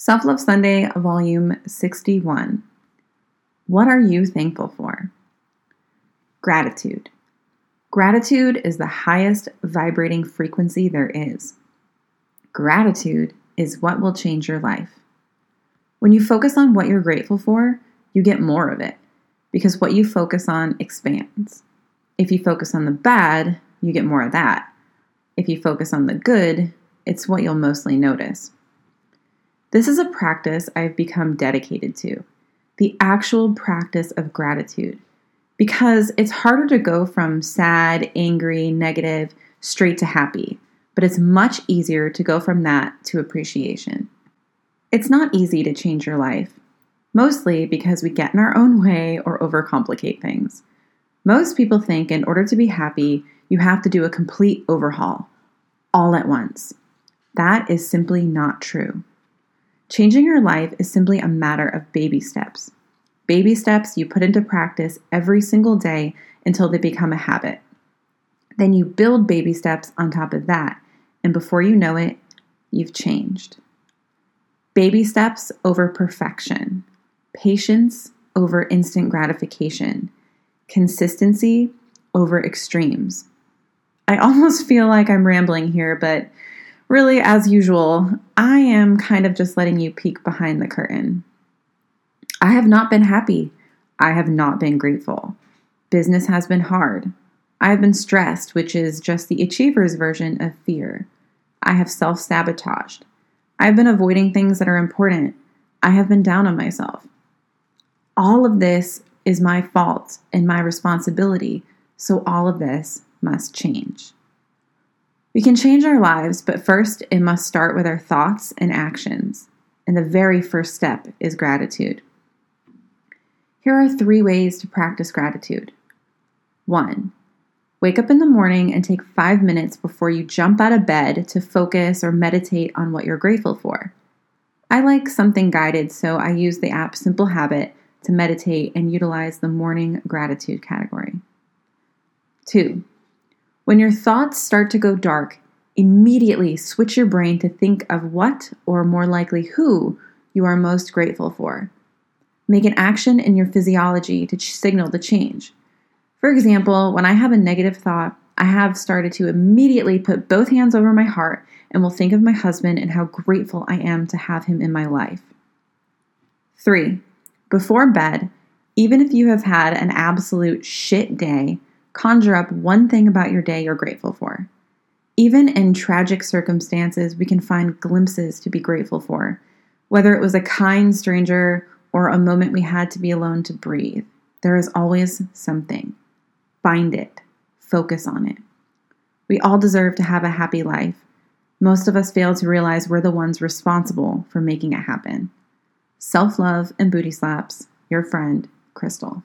Self Love Sunday, Volume 61. What are you thankful for? Gratitude. Gratitude is the highest vibrating frequency there is. Gratitude is what will change your life. When you focus on what you're grateful for, you get more of it because what you focus on expands. If you focus on the bad, you get more of that. If you focus on the good, it's what you'll mostly notice. This is a practice I've become dedicated to the actual practice of gratitude because it's harder to go from sad, angry, negative straight to happy, but it's much easier to go from that to appreciation. It's not easy to change your life, mostly because we get in our own way or overcomplicate things. Most people think in order to be happy, you have to do a complete overhaul all at once. That is simply not true. Changing your life is simply a matter of baby steps. Baby steps you put into practice every single day until they become a habit. Then you build baby steps on top of that, and before you know it, you've changed. Baby steps over perfection, patience over instant gratification, consistency over extremes. I almost feel like I'm rambling here, but really, as usual, I am kind of just letting you peek behind the curtain. I have not been happy. I have not been grateful. Business has been hard. I have been stressed, which is just the achiever's version of fear. I have self sabotaged. I've been avoiding things that are important. I have been down on myself. All of this is my fault and my responsibility, so all of this must change. We can change our lives, but first it must start with our thoughts and actions. And the very first step is gratitude. Here are three ways to practice gratitude. One, wake up in the morning and take five minutes before you jump out of bed to focus or meditate on what you're grateful for. I like something guided, so I use the app Simple Habit to meditate and utilize the morning gratitude category. Two, when your thoughts start to go dark, immediately switch your brain to think of what, or more likely who, you are most grateful for. Make an action in your physiology to signal the change. For example, when I have a negative thought, I have started to immediately put both hands over my heart and will think of my husband and how grateful I am to have him in my life. Three, before bed, even if you have had an absolute shit day, Conjure up one thing about your day you're grateful for. Even in tragic circumstances, we can find glimpses to be grateful for, whether it was a kind stranger or a moment we had to be alone to breathe. There is always something. Find it, focus on it. We all deserve to have a happy life. Most of us fail to realize we're the ones responsible for making it happen. Self love and booty slaps, your friend, Crystal.